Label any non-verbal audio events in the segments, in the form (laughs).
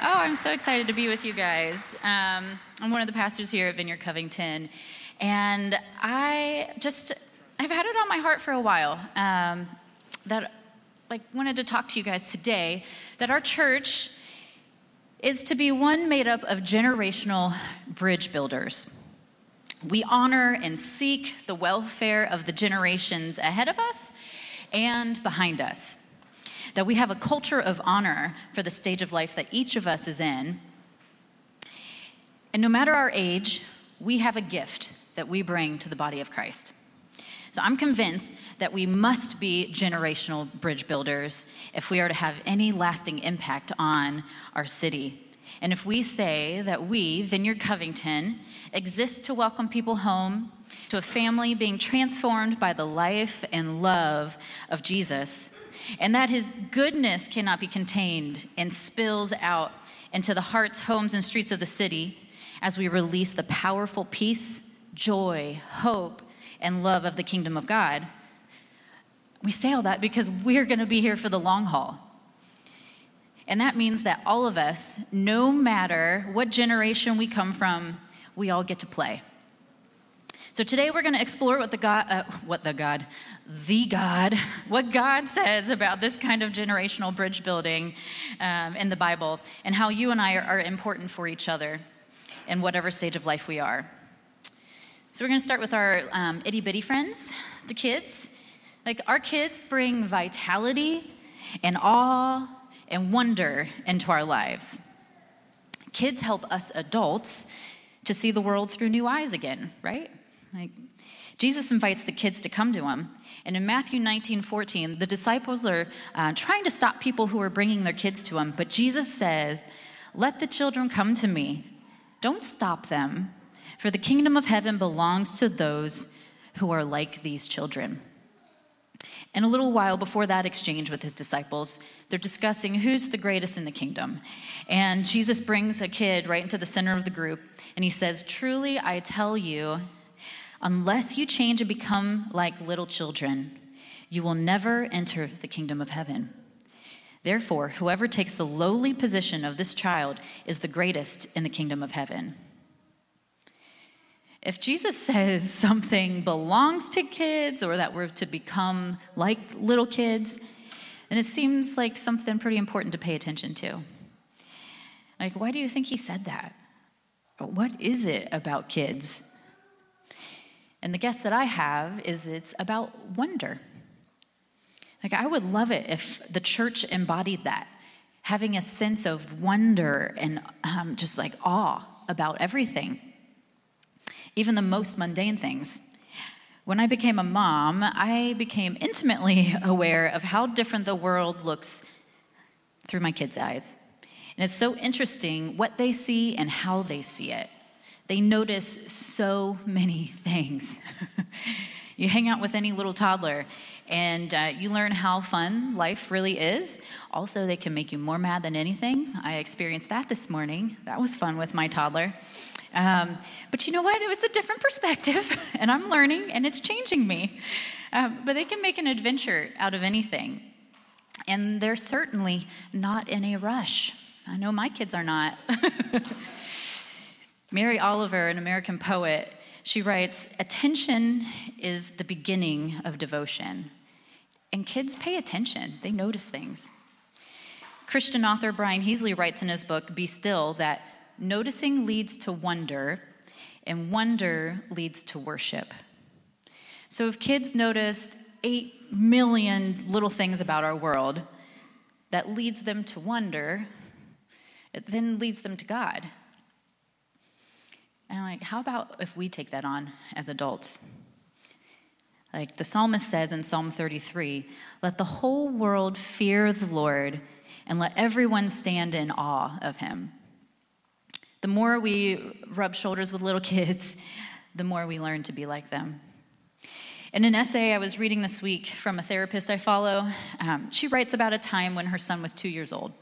Oh, I'm so excited to be with you guys. Um, I'm one of the pastors here at Vineyard Covington, and I just I've had it on my heart for a while um, that like wanted to talk to you guys today that our church is to be one made up of generational bridge builders. We honor and seek the welfare of the generations ahead of us and behind us that we have a culture of honor for the stage of life that each of us is in. And no matter our age, we have a gift that we bring to the body of Christ. So I'm convinced that we must be generational bridge builders if we are to have any lasting impact on our city. And if we say that we, Vineyard Covington, exist to welcome people home to a family being transformed by the life and love of Jesus, and that his goodness cannot be contained and spills out into the hearts, homes, and streets of the city as we release the powerful peace, joy, hope, and love of the kingdom of God. We say all that because we're going to be here for the long haul. And that means that all of us, no matter what generation we come from, we all get to play. So today we're going to explore what the God, uh, what the God, the God, what God says about this kind of generational bridge building um, in the Bible, and how you and I are, are important for each other in whatever stage of life we are. So we're going to start with our um, itty bitty friends, the kids. Like our kids bring vitality and awe and wonder into our lives. Kids help us adults to see the world through new eyes again, right? Like, Jesus invites the kids to come to him. And in Matthew 19 14, the disciples are uh, trying to stop people who are bringing their kids to him. But Jesus says, Let the children come to me. Don't stop them, for the kingdom of heaven belongs to those who are like these children. And a little while before that exchange with his disciples, they're discussing who's the greatest in the kingdom. And Jesus brings a kid right into the center of the group, and he says, Truly, I tell you, Unless you change and become like little children, you will never enter the kingdom of heaven. Therefore, whoever takes the lowly position of this child is the greatest in the kingdom of heaven. If Jesus (laughs) says something belongs to kids or that we're to become like little kids, then it seems like something pretty important to pay attention to. Like, why do you think he said that? What is it about kids and the guess that I have is it's about wonder. Like, I would love it if the church embodied that, having a sense of wonder and um, just like awe about everything, even the most mundane things. When I became a mom, I became intimately (laughs) aware of how different the world looks through my kids' eyes. And it's so interesting what they see and how they see it. They notice so many (laughs) things. you hang out with any little toddler and uh, you learn how fun life really is. Also, they can make you more mad than anything. I experienced that this morning. That was fun with my toddler. Um, but you know what? It was a different perspective, (laughs) and I'm learning, and it's changing me. Um, but they can make an adventure out of anything. And they're certainly not in a rush. I know my kids are not. (laughs) Mary Oliver, an American poet, she writes Attention is the beginning of devotion. And kids pay attention, they notice things. Christian author Brian Heasley writes in his book, Be Still, that noticing leads to wonder, and wonder leads to worship. So if kids noticed 8 million little things about our world, that leads them to wonder, it then leads them to God. And I'm like, how about if we take that on as adults? Like the psalmist says in Psalm 33 let the whole world fear the Lord and let everyone stand in awe of him. The more we rub shoulders with little (laughs) kids, the more we learn to be like them. In an essay I was reading this week from a therapist I follow, um, she writes about a time when her son was two years old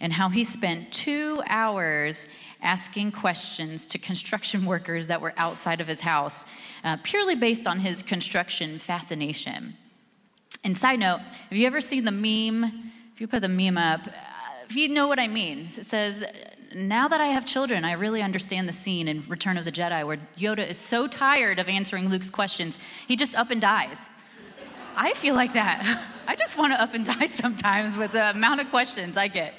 and how he spent two hours asking questions to construction (laughs) workers that were outside of his house, uh, purely based on his construction fascination. And side note, have you ever seen the meme? If you put the meme up, uh, if you know what I mean, it says, Now that I have children, I really understand the scene in Return of the Jedi where Yoda is so tired of answering Luke's questions, he just up and dies. I feel like that. (laughs) I just want to up and die (laughs) sometimes with the amount of questions I get.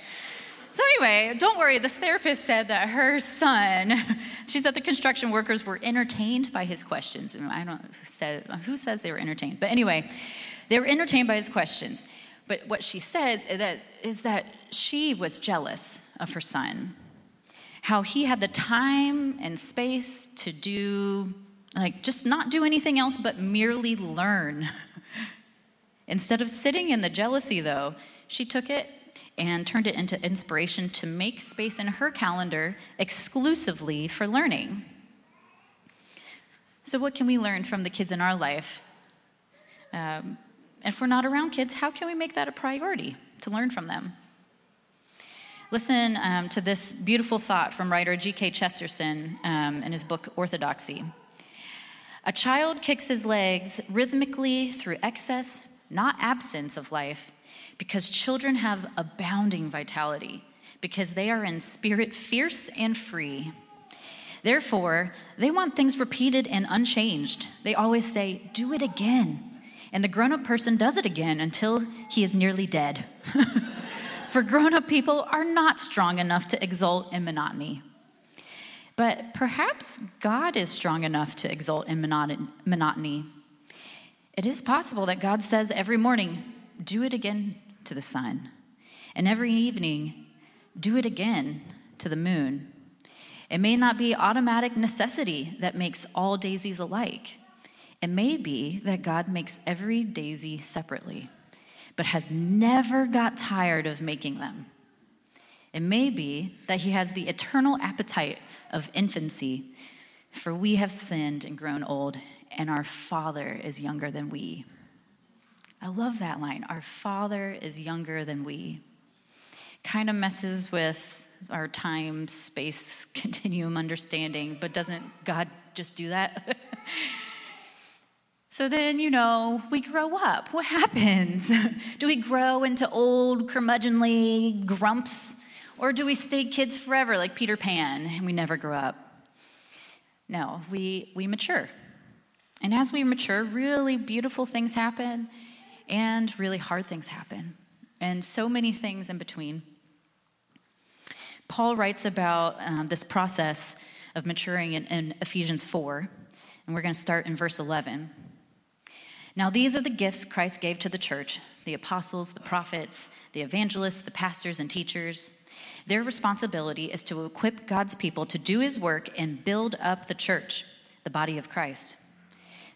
So, anyway, don't worry. This therapist said that her son, (laughs) she said the construction workers were entertained by his questions. And I don't say who says they were entertained, but anyway, they were entertained by his questions. But what she says is that, is that she was jealous of her son, how he had the time and space to do, like, just not do anything else but merely learn. (laughs) Instead of sitting in the jealousy, though, she took it and turned it into inspiration to make space in her calendar exclusively for learning. So, what can we learn from the kids in our life? Um, if we're not around kids, how can we make that a priority to learn from them? Listen um, to this beautiful thought from writer G.K. Chesterton um, in his book Orthodoxy. A child kicks his legs rhythmically through excess, not absence of life, because children have abounding vitality, because they are in spirit fierce and free. Therefore, they want things repeated and unchanged. They always say, Do it again. And the grown up person does it again until he is nearly dead. (laughs) For grown up people are not strong enough to exult in monotony. But perhaps God is strong enough to exult in monotony. It is possible that God says every morning, Do it again to the sun. And every evening, Do it again to the moon. It may not be automatic necessity that makes all daisies alike. It may be that God makes every daisy separately, but has never got tired of making them. It may be that He has the eternal appetite of infancy, for we have sinned and grown old, and our Father is younger than we. I love that line. Our Father is younger than we. Kind of messes with our time space (laughs) continuum understanding, but doesn't God just do that? (laughs) So then, you know, we grow up. What happens? (laughs) do we grow into old, curmudgeonly grumps? Or do we stay kids forever like Peter Pan and we never grow up? No, we, we mature. And as we mature, really beautiful things happen and really hard things happen, and so many things in between. Paul writes about um, this process of maturing in, in Ephesians 4, and we're going to start in verse 11. Now, these are the gifts Christ gave to the church the apostles, the prophets, the evangelists, the pastors, and teachers. Their responsibility is to equip God's people to do his work and build up the church, the body of Christ.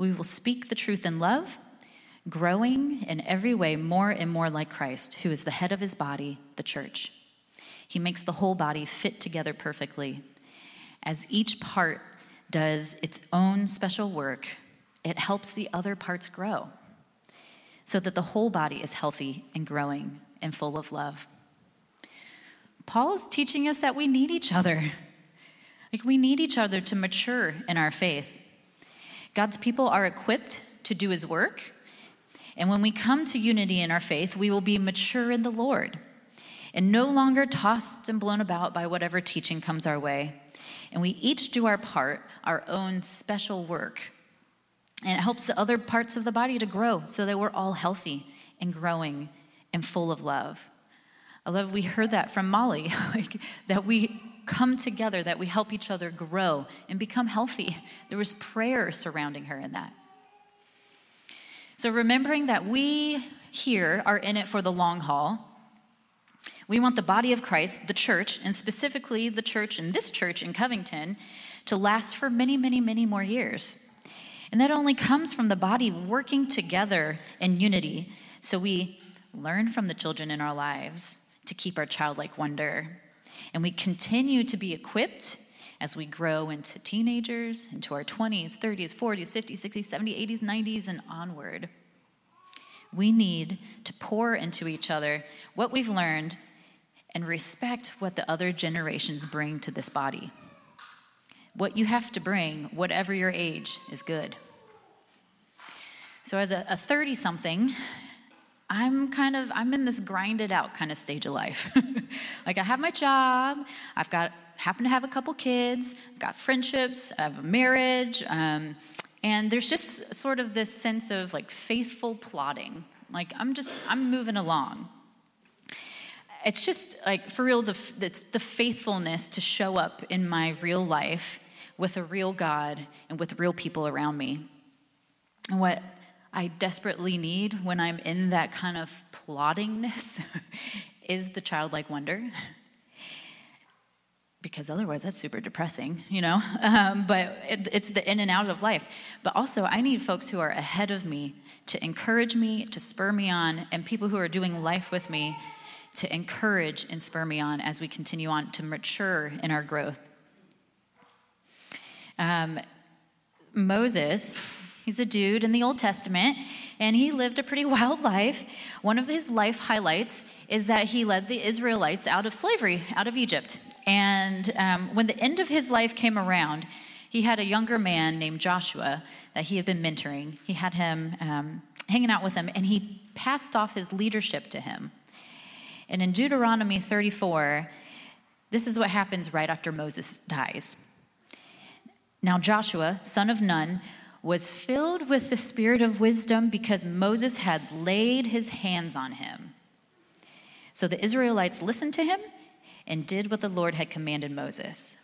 we will speak the truth in love, growing in every way more and more like Christ, who is the head of his body, the church. He makes the whole body fit together perfectly. As each part does its own special work, it helps the other parts grow so that the whole body is healthy and growing and full of love. Paul is teaching us that we need each other. Like we need each other to mature in our faith. God's people are equipped to do his work. And when we come to unity in our faith, we will be mature in the Lord and no longer tossed and blown about by whatever teaching comes our way. And we each do our part, our own special work and it helps the other parts of the body to grow so that we're all healthy and growing and full of love. I love we heard that from Molly, (laughs) like, that we come together, that we help each other grow and become healthy. (laughs) There was prayer surrounding her in that. So remembering that we here are in it for the long haul. We want the body of Christ, the church, and specifically the church in this church in Covington, to last for many, many, many more years. And that only comes from the body working together in unity. So we learn from the children in our lives to keep our childlike wonder. And we continue to be equipped as we grow into teenagers, into our 20s, 30s, 40s, 50s, 60s, 70s, 80s, 90s, and onward. We need to pour into each other what we've learned and respect what the other generations bring to this body. What you have to bring, whatever your age, is good. So, as a 30 something, I'm kind of I'm in this grinded out kind of stage of life. (laughs) like I have my job, I've got happen to have a couple kids, I've got friendships, I have a marriage, um, and there's just sort of this sense of like faithful plodding. Like I'm just I'm moving along. It's just like for real the it's the faithfulness to show up in my real life with a real God and with real people around me. And what I desperately need when I'm in that kind of ploddingness (laughs) is the childlike wonder. Because otherwise, that's super depressing, you know? (laughs) Um, but it, it's the in and out of life. But also, I need folks who are ahead of me to encourage me, to spur me on, and people who are doing life with me to encourage and spur me on as we continue on to mature in our growth. Um, Moses He's a dude in the Old Testament, and he lived a pretty (laughs) wild life. One of his life highlights is that he led the Israelites out of slavery, out of Egypt. And um, when the end of his life came around, he had a younger man named Joshua that he had been mentoring. He had him um, hanging out with him, and he passed off his leadership to him. And in Deuteronomy 34, this is what happens right after Moses dies. Now, Joshua, son of Nun, was filled with the spirit of wisdom because Moses had laid his hands on him. So the Israelites listened to him and did what the Lord had commanded Moses.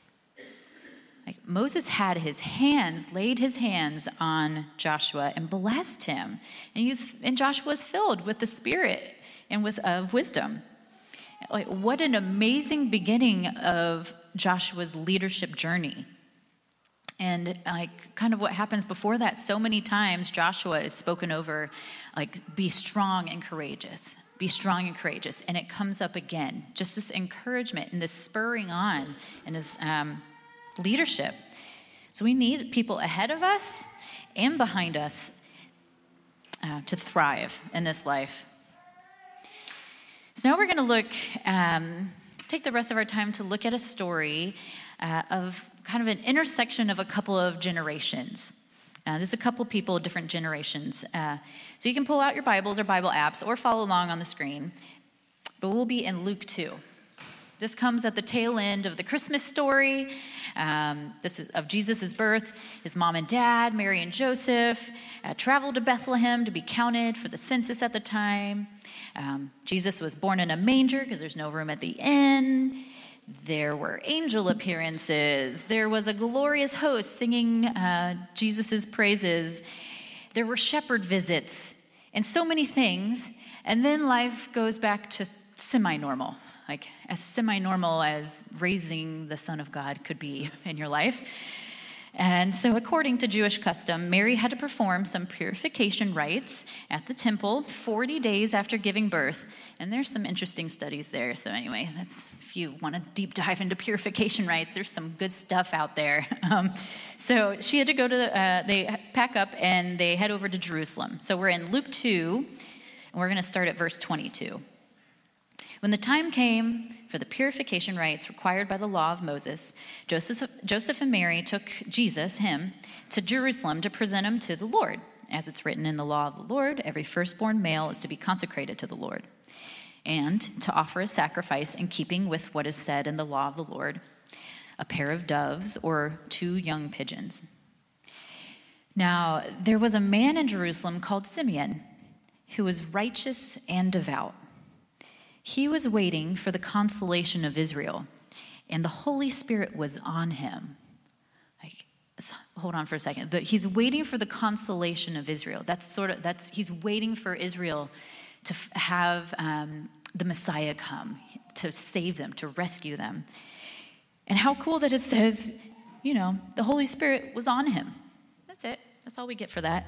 Like Moses had his hands, laid his hands on Joshua and blessed him. And, he was, and Joshua was filled with the spirit and with of wisdom. Like what an amazing beginning of Joshua's leadership journey. And like kind of what happens before that, so many times Joshua is spoken over like be strong and courageous. Be strong and courageous. And it comes up again. Just this encouragement and this spurring on in his um, leadership. So we need people ahead of us and behind us uh, to thrive in this life. So now we're going to look, um, take the rest of our time to look at a story uh, of kind of an intersection of a couple of generations. Uh, there's a couple people, different generations. Uh, so you can pull out your Bibles or Bible apps or follow along on the screen. But we'll be in Luke 2. This comes at the tail end of the Christmas story. Um, this is of Jesus' birth. His mom and dad, Mary and Joseph, uh, traveled to Bethlehem to be counted for the census at the time. Um, Jesus was born in a manger because there's no room at the inn. There were angel appearances. There was a glorious host singing uh, Jesus' praises. There were shepherd visits and so many things. And then life goes back to semi normal, like as semi normal as raising the Son of God could be (laughs) in your life. And so, according to Jewish custom, Mary had to perform some purification rites at the temple 40 days after giving birth. And there's some interesting studies there. So, anyway, that's if you want to deep dive into purification rites, there's some good stuff out there. (laughs) Um, so, she had to go to, uh, they pack up and they head over to Jerusalem. So, we're in Luke 2, and we're going to start at verse 22. When the time came for the purification rites required by the law of Moses, Joseph, Joseph and Mary took Jesus, him, to Jerusalem to present him to the Lord. As it's written in the law of the Lord, every firstborn male is to be consecrated to the Lord, and to offer a sacrifice in keeping with what is said in the law of the Lord a pair of doves or two young pigeons. Now, there was a man in Jerusalem called Simeon who was righteous and devout. He was waiting for the consolation of Israel, and the Holy Spirit was on him. Like, hold on for a second. The, he's waiting for the consolation of Israel. That's sort of that's he's waiting for Israel to f- have um, the Messiah come to save them, to rescue them. And how cool that it says, you know, the Holy Spirit was on him. That's it. That's all we get for that.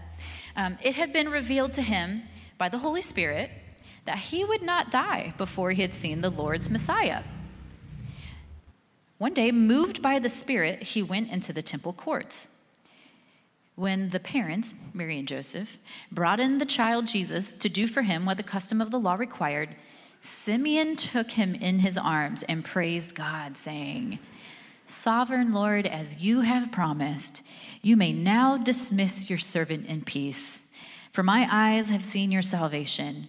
Um, it had been revealed to him by the Holy Spirit that he would not die before he had seen the Lord's Messiah. One day, moved by the Spirit, he went into the temple courts. When the parents, Mary and Joseph, brought in the child Jesus to do for him what the custom of the law required, Simeon took him in his arms and praised God, saying, Sovereign Lord, as you have promised, you may now dismiss your servant in peace. For my eyes have seen your salvation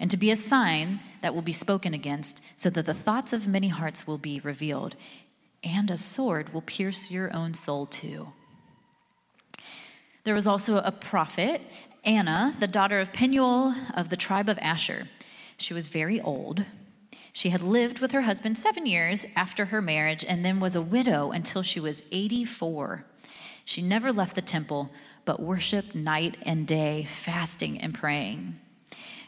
and to be a sign that will be spoken against, so that the thoughts of many hearts will be revealed, and a sword will pierce your own soul too. There was also a prophet, Anna, the daughter of Penuel of the tribe of Asher. She was very old. She had lived with her husband seven years after her marriage and then was a widow until she was 84. She never left the temple, but worshiped night and day, fasting and praying.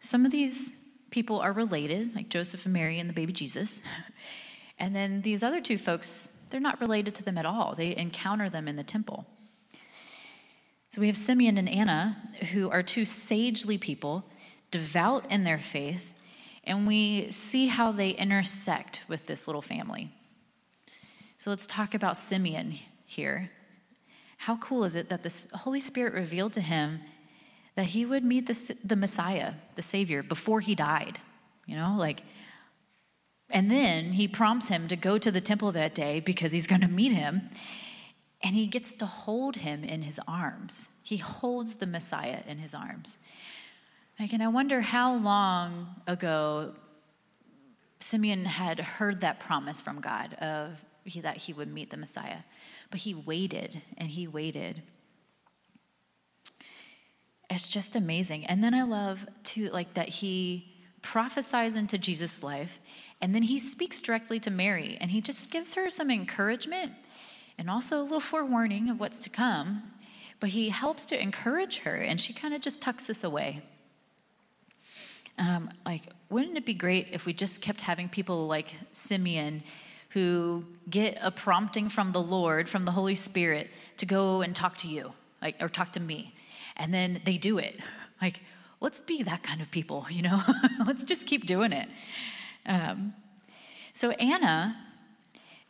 some of these people are related, like Joseph and Mary and the baby Jesus. (laughs) And then these other two folks, they're not related to them at all. They encounter them in the temple. So we have Simeon and Anna, who are two sagely people, devout in their faith, and we see how they intersect with this little family. So let's talk about Simeon here. How cool is it that the Holy Spirit revealed to him that he would meet the, the Messiah, the Savior, before he died. You know, like, and then he prompts him to go to the temple that day because he's going to meet him. And he gets to hold him in his arms. He holds the Messiah in his arms. Like, and I wonder how long ago Simeon had heard that promise from God of he, that he would meet the Messiah. But he waited and he waited it's just amazing. And then I love too, like that he prophesies into Jesus' life, and then he speaks directly to Mary, and he just gives her some encouragement and also a little forewarning of what's to come. But he helps to encourage her, and she kind of just tucks this away. Um, like, wouldn't it be great if we just kept having people like Simeon who get a prompting from the Lord, from the Holy Spirit, to go and talk to you, like, or talk to me? And then they do it. Like, let's be that kind of people, you know? (laughs) let's just keep doing it. Um, so, Anna,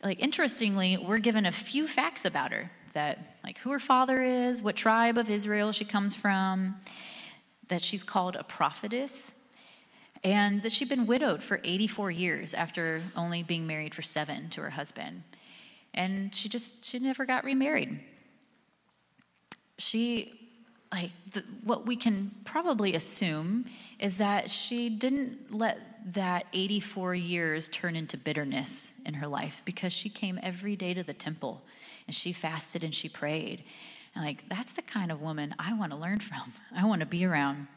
like, interestingly, we're given a few facts about her that, like, who her father is, what tribe of Israel she comes from, that she's called a prophetess, and that she'd been widowed for 84 years after only being married for seven to her husband. And she just, she never got remarried. She like the, what we can probably assume is that she didn't let that 84 years turn into bitterness in her life because she came every day to the temple and she fasted and she prayed. And like that's the kind of woman I want to learn from. (laughs) I want to be around.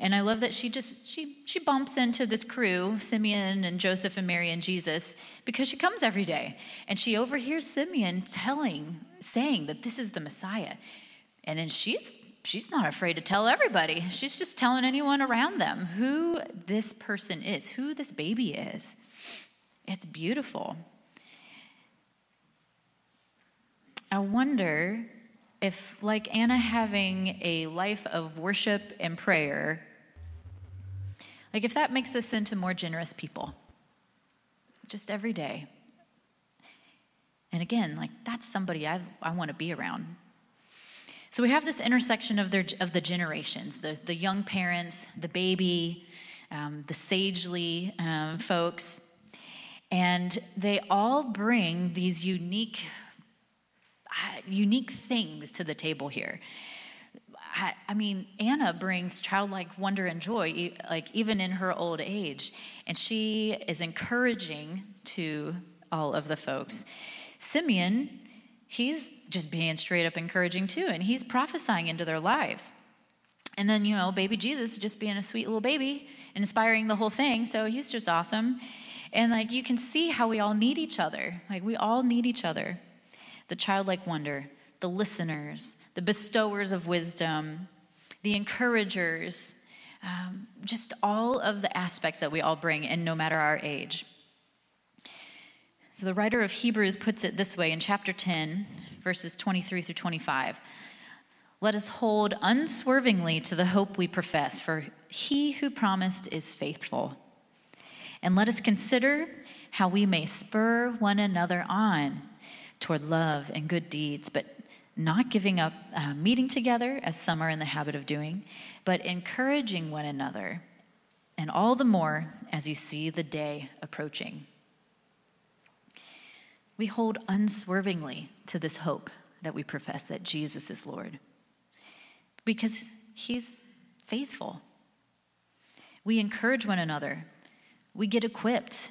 And I love that she just she she bumps into this crew, Simeon and Joseph and Mary and Jesus, because she comes every day. And she overhears Simeon telling, saying that this is the Messiah. And then she's she's not afraid to tell everybody. She's just telling anyone around them who this person is, who this baby is. It's beautiful. I wonder if, like Anna having a life of worship and prayer, like if that makes us into more generous people, just every day. And again, like that's somebody I, I want to be around. So we have this intersection of, their, of the generations the, the young parents, the baby, um, the sagely um, folks, and they all bring these unique uh, unique things to the table here. I, I, mean, Anna brings childlike wonder and joy, like even in her old age, and she is encouraging to all of the folks. Simeon, he's just being straight up encouraging too, and he's prophesying into their lives. And then, you know, baby Jesus just being a sweet little baby inspiring the whole thing. So he's just awesome. And like you can see how we all need each other. Like we all need each other. The childlike wonder, the listeners, the bestowers of wisdom, the encouragers, um, just all of the aspects that we all bring, and no matter our age. So the writer of Hebrews puts it this way in chapter 10, verses 23 through 25. Let us hold unswervingly to the hope we profess, for he who promised is faithful. And let us consider how we may spur one another on toward love and good deeds, but not giving up uh, meeting together, as some are in the habit of doing, but encouraging one another, and all the more as you see the day approaching. We hold unswervingly to this hope that we profess that Jesus is Lord because He's faithful. We encourage one another, we get equipped,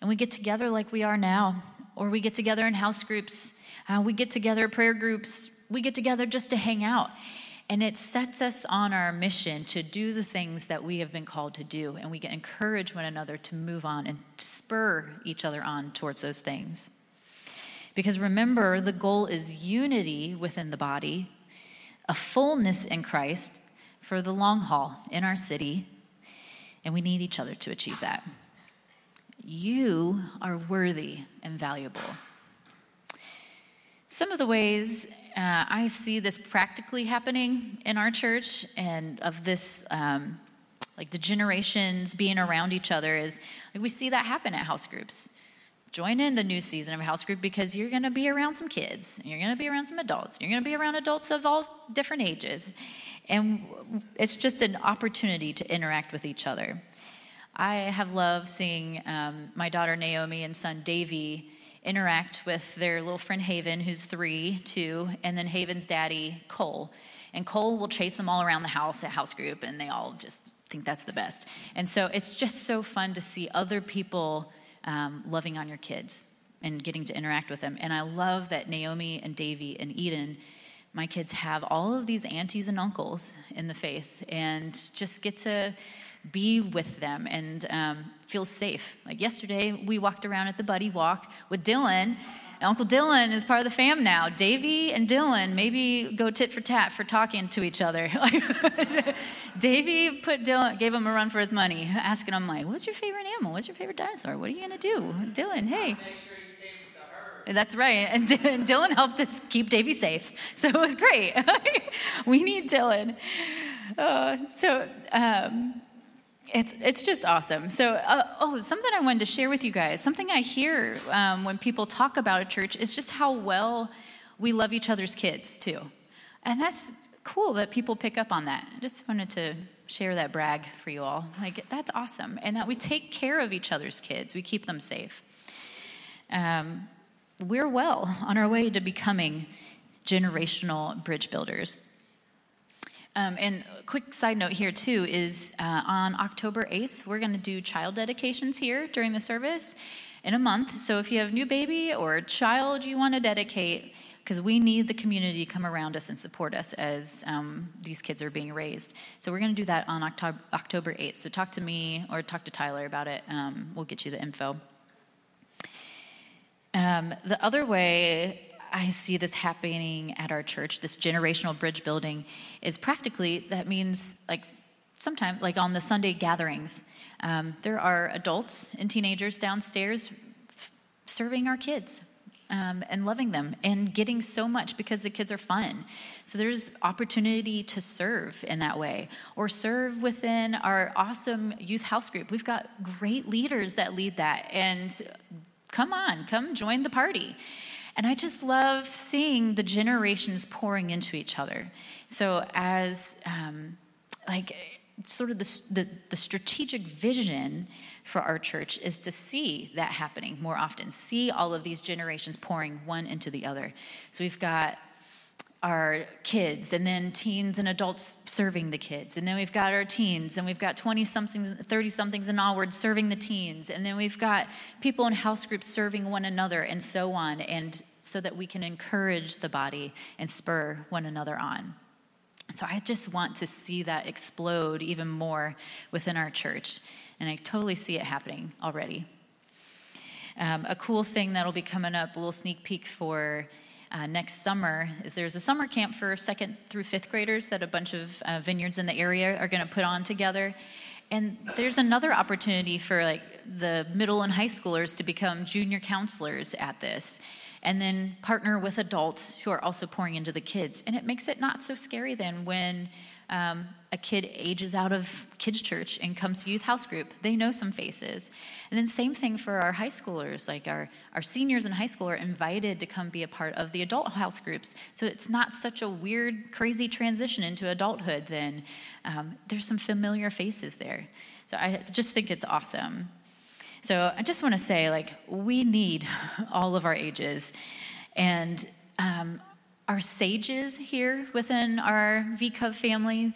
and we get together like we are now, or we get together in house groups, uh, we get together prayer groups, we get together just to hang out. And it sets us on our mission to do the things that we have been called to do. And we can encourage one another to move on and to spur each other on towards those things. Because remember, the goal is unity within the body a fullness in Christ for the long haul in our city, and we need each other to achieve that. You are worthy and valuable. Some of the ways uh, I see this practically happening in our church and of this, um, like the generations being around each other, is like we see that happen at house groups join in the new season of house group because you're going to be around some kids you're going to be around some adults you're going to be around adults of all different ages. And it's just an opportunity to interact with each other. I have loved seeing um, my daughter naomi and son davy interact with their little friend haven who's three two and then haven's daddy cole. And cole will chase them all around the house at house group and they all just think that's the best. And so it's just so fun to see other people um, loving on your kids and getting to interact with them. And I love that Naomi and Davy and Eden, my kids have all of these aunties and uncles in the faith and just get to be with them and um, feel safe. Like yesterday, we walked around at the Buddy Walk with Dylan Uncle Dylan is part of the fam now. Davy and Dylan maybe go tit for tat for talking to each other. (laughs) Davy put Dylan, gave him a run for his money, asking him like, "What's your favorite animal? What's your favorite dinosaur? What are you gonna do?" Dylan, hey. That's right. And (laughs) Dylan helped us keep Davy safe. (laughs) So it was great. we need Dylan. Uh, so um, it's, it's just awesome. So, uh, oh, something I wanted to share with you guys, something I hear um, when people talk about a church is just how well we love each other's kids, too. And that's cool that people pick up on that. I just wanted to share that brag for you all. Like, that's awesome. And that we take care of each other's kids, we keep them safe. Um, we're well on our way to becoming generational bridge builders. Um, and a quick side note here, too, is uh, on October 8th, we're going to do child dedications here during the service in a month. So if you have a new baby or a child you want to dedicate, because we need the community to come around us and support us as um, these kids are being raised. So we're going to do that on October, October 8th. So talk to me or talk to Tyler about it. Um, we'll get you the info. Um, the other way I see this happening at our church, this generational bridge building, is practically that means like sometimes, like on the Sunday gatherings, um, there are adults and teenagers downstairs f- serving our kids. Um, and loving them and getting so much because the kids are fun. So there's opportunity to serve in that way or serve within our awesome youth house group. We've got great leaders that lead that. And come on, come join the party. And I just love seeing the generations pouring into each other. So, as um, like sort of the, the, the, strategic vision for our church is to see that happening more often, see all of these generations pouring one into the other. So we've got our kids and then teens and adults serving the kids. And then we've got our teens and we've got 20 somethings 30 somethings and onwards serving the teens. And then we've got people in house groups serving one another and so on and so that we can encourage the body and spur one another on. So i just want to see that explode even more within our church and i totally see it happening already. Um, a cool thing that'll be coming up a little sneak peek for uh, next summer is there's a summer camp for second through fifth graders that a bunch of uh, vineyards in the area are going to put on together. And there's another opportunity for like the middle and high schoolers to become junior counselors at this and then partner with adults who are also pouring into the kids. And it makes it not so scary then when um, a kid ages out of kids church and comes to youth house group. They know some faces. And then same thing for our high schoolers like our, our seniors in high school are invited to come be a part of the adult house groups. So it's not such a weird crazy transition into adulthood then. Um, there's some familiar faces there. So i just think it's awesome. So i just want to say like we need (laughs) all of our ages. And um, our sages here within our VCOV family,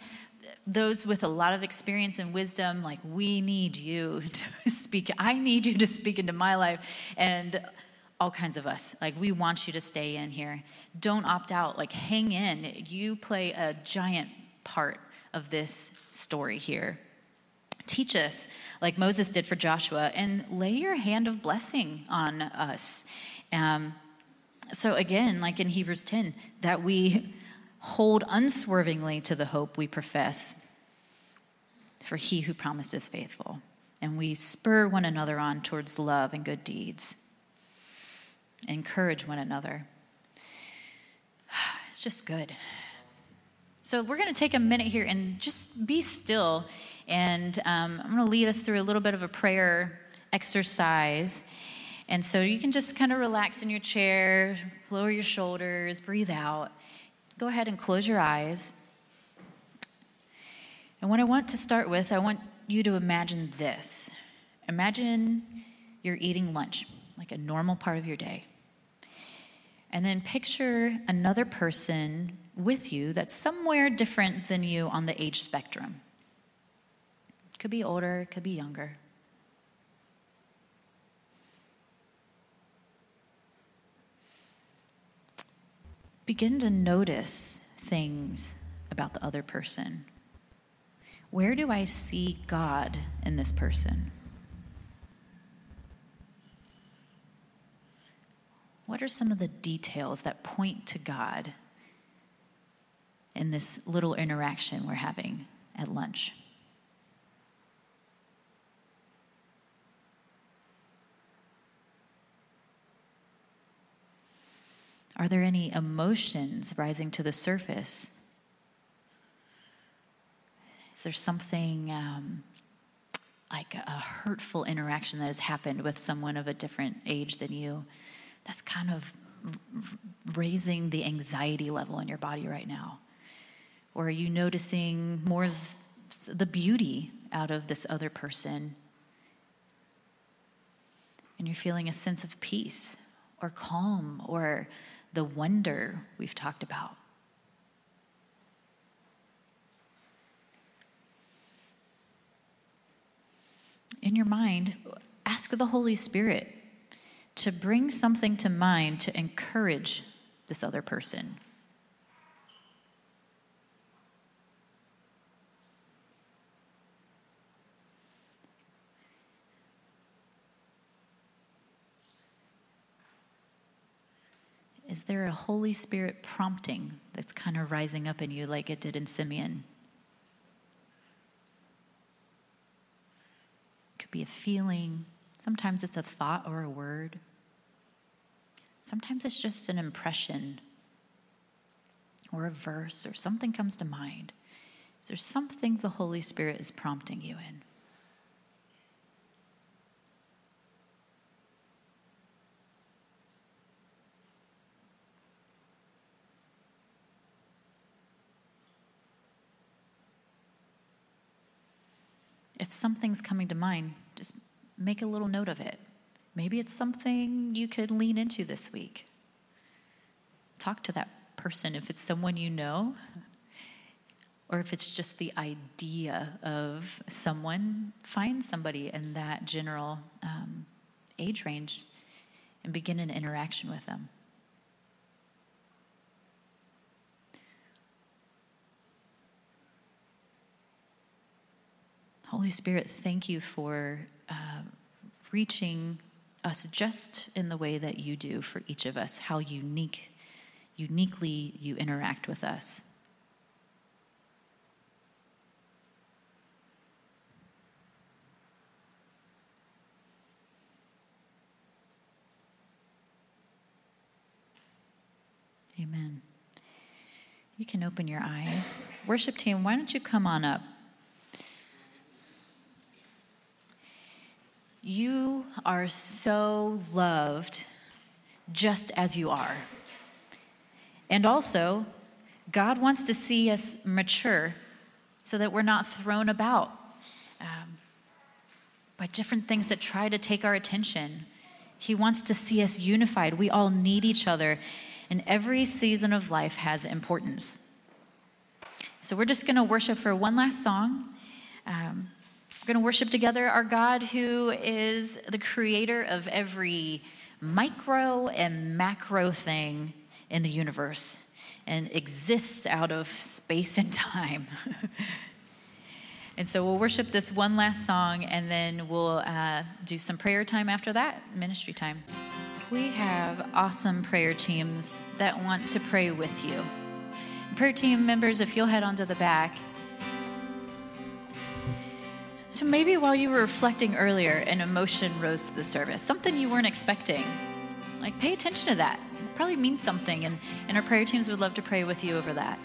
those with a lot of experience and wisdom, like, we need you (laughs) to speak. I need you to speak into my life. And all kinds of us. Like, we want you to stay in here. Don't opt out. Like, hang in. You play a giant part of this story here. Teach us, like Moses did for Joshua, and lay your hand of blessing on us. Um, so, again, like in Hebrews 10, that we hold unswervingly to the hope we profess, for he who promised is faithful. And we spur one another on towards love and good deeds, encourage one another. (sighs) It's just good. So, we're going to take a minute here and just be still. And um, I'm going to lead us through a little bit of a prayer exercise. And so you can just kind of relax in your chair, lower your shoulders, breathe out. Go ahead and close your eyes. And what I want to start with, I want you to imagine this. Imagine you're eating lunch, like a normal part of your day. And then picture another person with you that's somewhere different than you on the age spectrum. Could be older, could be younger. Begin to notice things about the other person. Where do I see God in this person? What are some of the details that point to God in this little interaction we're having at lunch? Are there any emotions rising to the surface? Is there something um, like a hurtful interaction that has happened with someone of a different age than you that's kind of raising the anxiety level in your body right now? Or are you noticing more the beauty out of this other person? And you're feeling a sense of peace or calm or the wonder we've talked about. In your mind, ask the Holy Spirit to bring something to mind to encourage this other person. Is there a Holy Spirit prompting that's kind of rising up in you like it did in Simeon? It could be a feeling. Sometimes it's a thought or a word. Sometimes it's just an impression or a verse or something comes to mind. Is there something the Holy Spirit is prompting you in? If something's coming to mind, just make a little note of it. Maybe it's something you could lean into this week. Talk to that person if it's someone you know, or if it's just the idea of someone, find somebody in that general um, age range and begin an interaction with them. Holy Spirit, thank you for uh, reaching us just in the way that you do for each of us, how unique, uniquely you interact with us. Amen. You can open your eyes. Worship team, why don't you come on up? You are so loved just as you are. And also, God wants to see us mature so that we're not thrown about um, by different things that try to take our attention. He wants to see us unified. We all need each other, and every season of life has importance. So, we're just going to worship for one last song. Um, we're going to worship together our God who is the creator of every micro and macro thing in the universe and exists out of space and time. (laughs) and so we'll worship this one last song and then we'll uh, do some prayer time after that, ministry time. We have awesome prayer teams that want to pray with you. Prayer team members, if you'll head onto the back, so maybe while you were reflecting earlier, an emotion rose to the surface, something you weren't expecting. Like, pay attention to that. It probably means something, and, and our prayer teams would love to pray with you over that.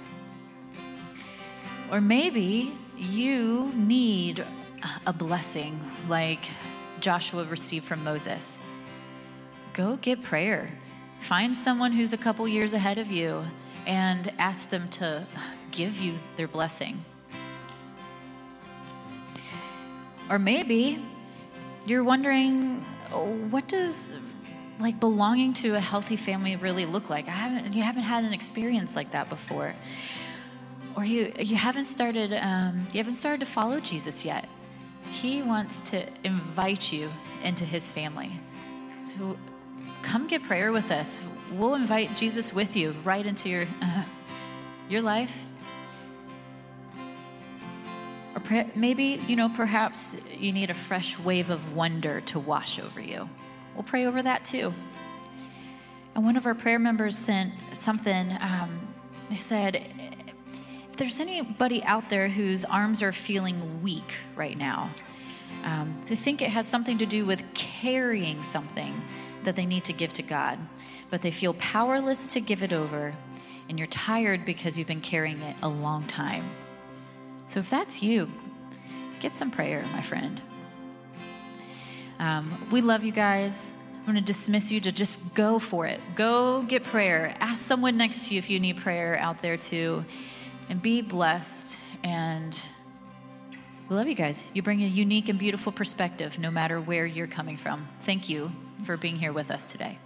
Or maybe you need a blessing like Joshua received from Moses. Go get prayer. Find someone who's a couple years ahead of you and ask them to give you their blessing. Or maybe you're wondering, what does like belonging to a healthy family really look like? I haven't, you haven't had an experience like that before, or you you haven't started um, you haven't started to follow Jesus yet. He wants to invite you into His family. So come get prayer with us. We'll invite Jesus with you right into your uh, (laughs) your life maybe, you know, perhaps you need a fresh wave of wonder to wash over you. We'll pray over that too. And one of our prayer members sent something. Um, they said, if there's anybody out there whose arms are feeling weak right now, um, they think it has something to do with carrying something that they need to give to God, but they feel powerless to give it over, and you're tired because you've been carrying it a long time. So if that's you, get some prayer, my friend. Um, we love you guys. I'm going to dismiss you to just go for it. Go get prayer. Ask someone next to you if you need prayer out there too. And be blessed. And we love you guys. You bring a unique and beautiful perspective no matter where you're coming from. Thank you for being here with us today.